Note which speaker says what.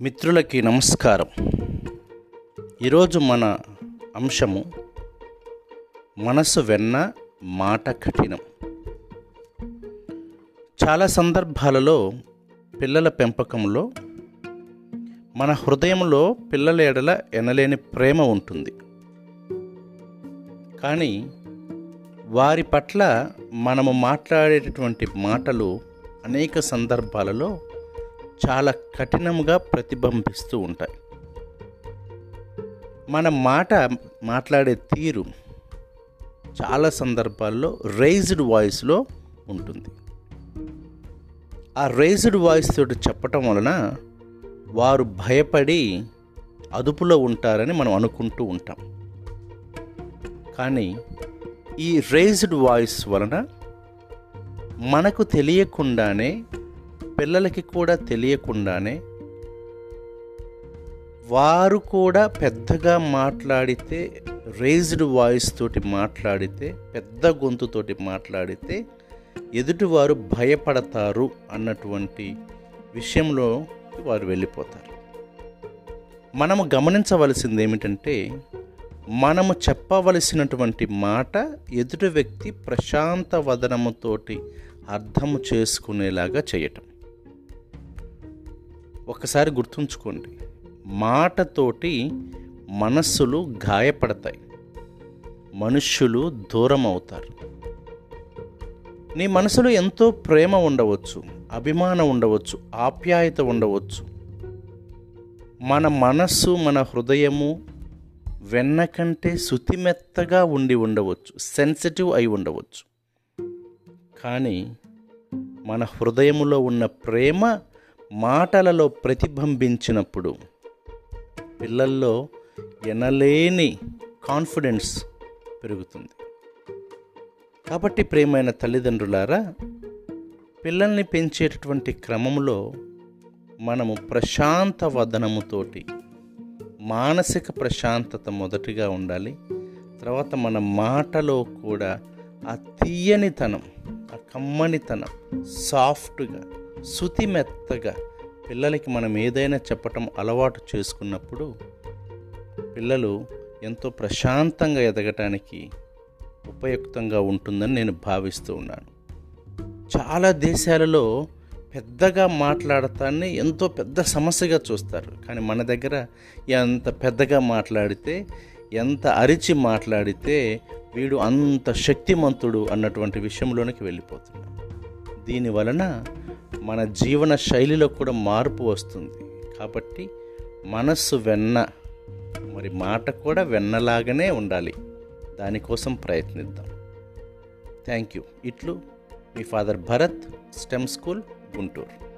Speaker 1: మిత్రులకి నమస్కారం. ఈరోజు మన అంశము మనసు వెన్న మాట కఠినం. చాలా సందర్భాలలో పిల్లల పెంపకంలో మన హృదయంలో పిల్లల ఎడల ఎనలేని ప్రేమ ఉంటుంది. కానీ వారి పట్ల మనము మాట్లాడేటటువంటి మాటలు అనేక సందర్భాలలో చాలా కఠినంగా ప్రతిబింబిస్తూ ఉంటాయి. మన మాట మాట్లాడే తీరు చాలా సందర్భాల్లో రైజ్డ్ వాయిస్లో ఉంటుంది. ఆ రైజ్డ్ వాయిస్ తోటి చెప్పటం వలన వారు భయపడి అదుపులో ఉంటారని మనం అనుకుంటూ ఉంటాం. కానీ ఈ రైజ్డ్ వాయిస్ వలన మనకు తెలియకుండానే పిల్లలకి కూడా తెలియకుండానే వారు కూడా పెద్దగా మాట్లాడితే రేజ్డ్ వాయిస్ తోటి మాట్లాడితే పెద్ద గొంతుతోటి మాట్లాడితే ఎదుటివారు భయపడతారు అన్నటువంటి విషయంలో వారు వెళ్ళిపోతారు. మనము గమనించవలసింది ఏమిటంటే మనము చెప్పవలసినటువంటి మాట ఎదుటి వ్యక్తి ప్రశాంత వదనముతోటి అర్థము చేసుకునేలాగా చేయటం. ఒకసారి గుర్తుంచుకోండి. మాటతోటి మనస్సులు గాయపడతాయి. మనుష్యులు దూరం అవుతారు నీ మనసులో ఎంతో ప్రేమ ఉండవచ్చు అభిమానం ఉండవచ్చు ఆప్యాయత ఉండవచ్చు. మన మనస్సు మన హృదయము వెన్న కంటే శుతిమెత్తగా ఉండి ఉండవచ్చు సెన్సిటివ్ అయి ఉండవచ్చు. కానీ మన హృదయములో ఉన్న ప్రేమ మాటలలో ప్రతిబింబించినప్పుడు పిల్లల్లో ఎనలేని కాన్ఫిడెన్స్ పెరుగుతుంది. కాబట్టి ప్రేమైన తల్లిదండ్రులారా పిల్లల్ని పెంచేటటువంటి క్రమంలో మనము ప్రశాంత వదనముతోటి మానసిక ప్రశాంతత మొదటిగా ఉండాలి. తర్వాత మన మాటలో కూడా ఆ తీయనితనం ఆ కమ్మనితనం సాఫ్ట్గా శుతిమెత్తగా పిల్లలకి మనం ఏదైనా చెప్పటం అలవాటు చేసుకున్నప్పుడు పిల్లలు ఎంతో ప్రశాంతంగా ఎదగటానికి ఉపయుక్తంగా ఉంటుందని నేను భావిస్తూ ఉన్నాను. చాలా దేశాలలో పెద్దగా మాట్లాడటాన్ని ఎంతో పెద్ద సమస్యగా చూస్తారు. కానీ మన దగ్గర ఎంత పెద్దగా మాట్లాడితే ఎంత అరిచి మాట్లాడితే వీడు అంత శక్తిమంతుడు అన్నటువంటి విషయంలోనికి వెళ్ళిపోతున్నాడు. దీని వలన మన జీవన శైలిలో కూడా మార్పు వస్తుంది. కాబట్టి మనస్సు వెన్న మరి మాట కూడా వెన్నలాగానే ఉండాలి. దానికోసం ప్రయత్నిద్దాం. Thank you. ఇట్లు మీ father Bharat STEM school Guntur.